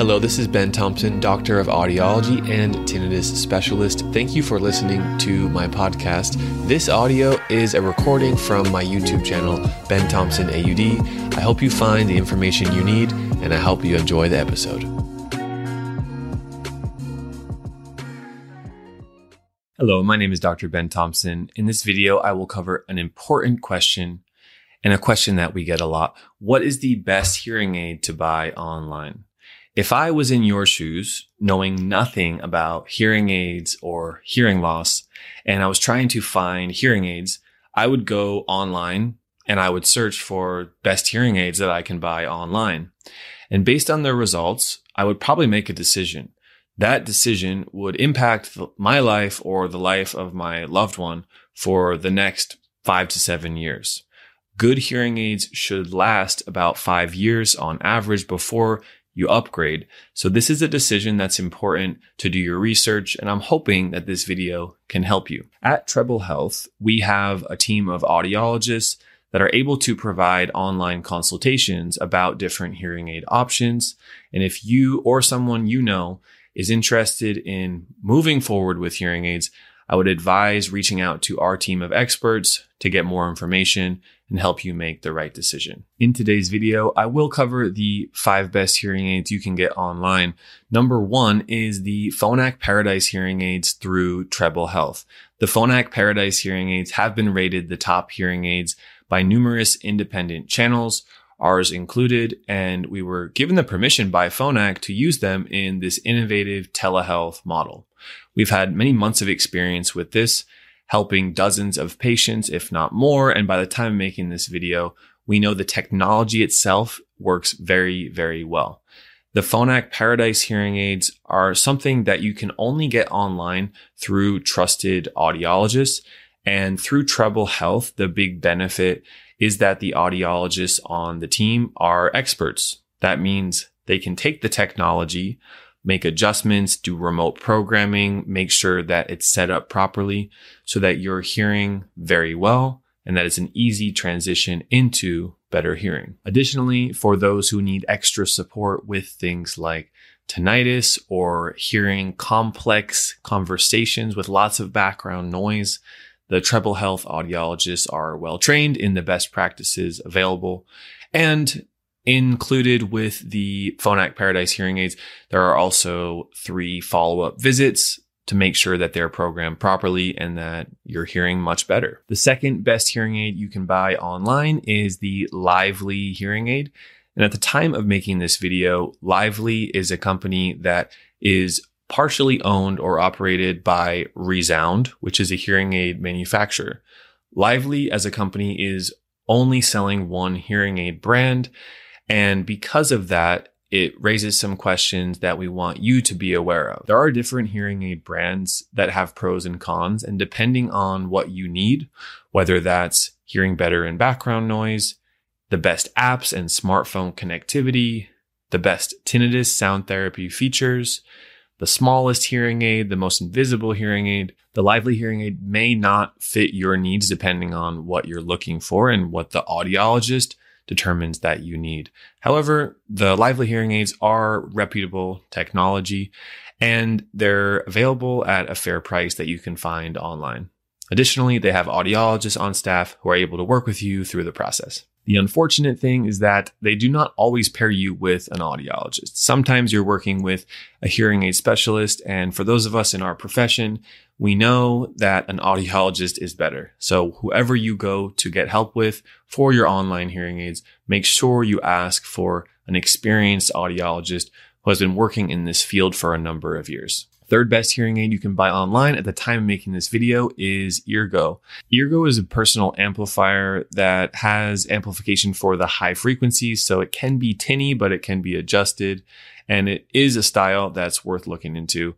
Hello, this is Ben Thompson, Doctor of Audiology and Tinnitus Specialist. Thank you for listening to my podcast. This audio is a recording from my YouTube channel, Ben Thompson AUD. I hope you find the information you need and I hope you enjoy the episode. Hello, my name is Dr. Ben Thompson. In this video, I will cover an important question and a question that we get a lot. What is the best hearing aid to buy online? If I was in your shoes, knowing nothing about hearing aids or hearing loss, and I was trying to find hearing aids, I would go online and I would search for best hearing aids that I can buy online. And based on their results, I would probably make a decision. That decision would impact my life or the life of my loved one for the next five to seven years. Good hearing aids should last about five years on average before you upgrade. So this is a decision that's important to do your research. And I'm hoping that this video can help you. At Treble Health, we have a team of audiologists that are able to provide online consultations about different hearing aid options. And if you or someone you know is interested in moving forward with hearing aids, I would advise reaching out to our team of experts to get more information and help you make the right decision. In today's video, I will cover the five best hearing aids you can get online. Number one is the Phonak Paradise hearing aids through Treble Health. The Phonak Paradise hearing aids have been rated the top hearing aids by numerous independent channels ours included, and we were given the permission by Phonak to use them in this innovative telehealth model. We've had many months of experience with this, helping dozens of patients, if not more. And by the time of making this video, we know the technology itself works very, very well. The Phonak Paradise hearing aids are something that you can only get online through trusted audiologists. And through Treble Health, the big benefit is that the audiologists on the team are experts. That means they can take the technology, make adjustments, do remote programming, make sure that it's set up properly so that you're hearing very well and that it's an easy transition into better hearing. Additionally, for those who need extra support with things like tinnitus or hearing complex conversations with lots of background noise, the Treble Health audiologists are well trained in the best practices available. And included with the Phonak Paradise hearing aids, there are also three follow up visits to make sure that they're programmed properly and that you're hearing much better. The second best hearing aid you can buy online is the Lively hearing aid. And at the time of making this video, Lively is a company that is partially owned or operated by Resound, which is a hearing aid manufacturer. Lively as a company is only selling one hearing aid brand. And because of that, it raises some questions that we want you to be aware of. There are different hearing aid brands that have pros and cons, and depending on what you need, whether that's hearing better in background noise, the best apps and smartphone connectivity, the best tinnitus sound therapy features, the smallest hearing aid, the most invisible hearing aid. The lively hearing aid may not fit your needs depending on what you're looking for and what the audiologist determines that you need. However, the lively hearing aids are reputable technology and they're available at a fair price that you can find online. Additionally, they have audiologists on staff who are able to work with you through the process. The unfortunate thing is that they do not always pair you with an audiologist. Sometimes you're working with a hearing aid specialist. And for those of us in our profession, we know that an audiologist is better. So whoever you go to get help with for your online hearing aids, make sure you ask for an experienced audiologist who has been working in this field for a number of years. Third best hearing aid you can buy online at the time of making this video is Eargo. Eargo is a personal amplifier that has amplification for the high frequencies, so it can be tinny, but it can be adjusted, and it is a style that's worth looking into.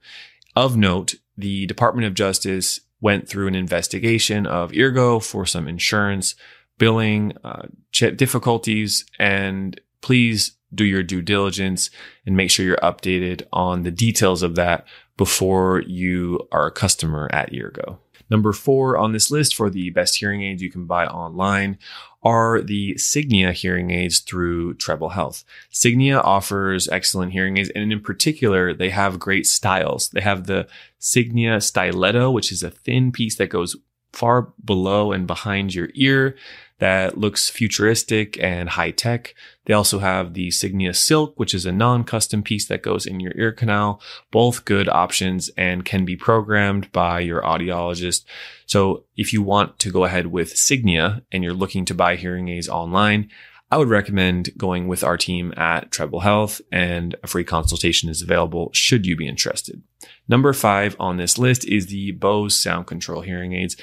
Of note, the Department of Justice went through an investigation of Eargo for some insurance billing uh, difficulties, and please do your due diligence and make sure you're updated on the details of that before you are a customer at Eargo. Number four on this list for the best hearing aids you can buy online are the Signia hearing aids through Treble Health. Signia offers excellent hearing aids, and in particular, they have great styles. They have the Signia Stiletto, which is a thin piece that goes far below and behind your ear that looks futuristic and high tech. They also have the Signia Silk, which is a non custom piece that goes in your ear canal. Both good options and can be programmed by your audiologist. So if you want to go ahead with Signia and you're looking to buy hearing aids online, I would recommend going with our team at Treble Health and a free consultation is available should you be interested. Number five on this list is the Bose sound control hearing aids.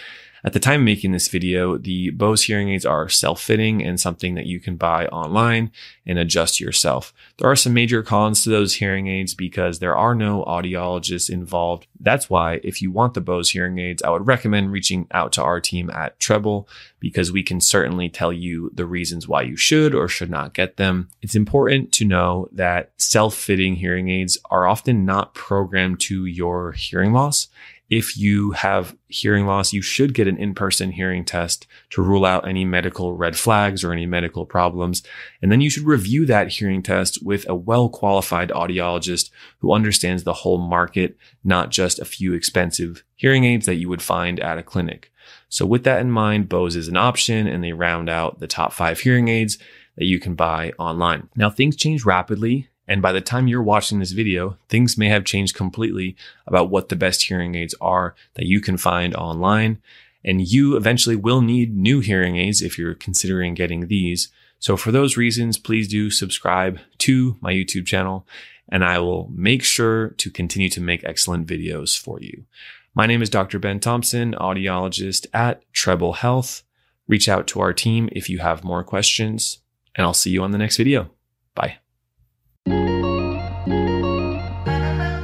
At the time of making this video, the Bose hearing aids are self-fitting and something that you can buy online and adjust yourself. There are some major cons to those hearing aids because there are no audiologists involved. That's why if you want the Bose hearing aids, I would recommend reaching out to our team at Treble because we can certainly tell you the reasons why you should or should not get them. It's important to know that self-fitting hearing aids are often not programmed to your hearing loss if you have hearing loss, you should get an in-person hearing test to rule out any medical red flags or any medical problems. And then you should review that hearing test with a well-qualified audiologist who understands the whole market, not just a few expensive hearing aids that you would find at a clinic. So with that in mind, Bose is an option and they round out the top five hearing aids that you can buy online. Now things change rapidly and by the time you're watching this video, things may have changed completely about what the best hearing aids are that you can find online. And you eventually will need new hearing aids if you're considering getting these. So for those reasons, please do subscribe to my YouTube channel and I will make sure to continue to make excellent videos for you. My name is Dr. Ben Thompson, audiologist at Treble Health. Reach out to our team if you have more questions and I'll see you on the next video. Bye.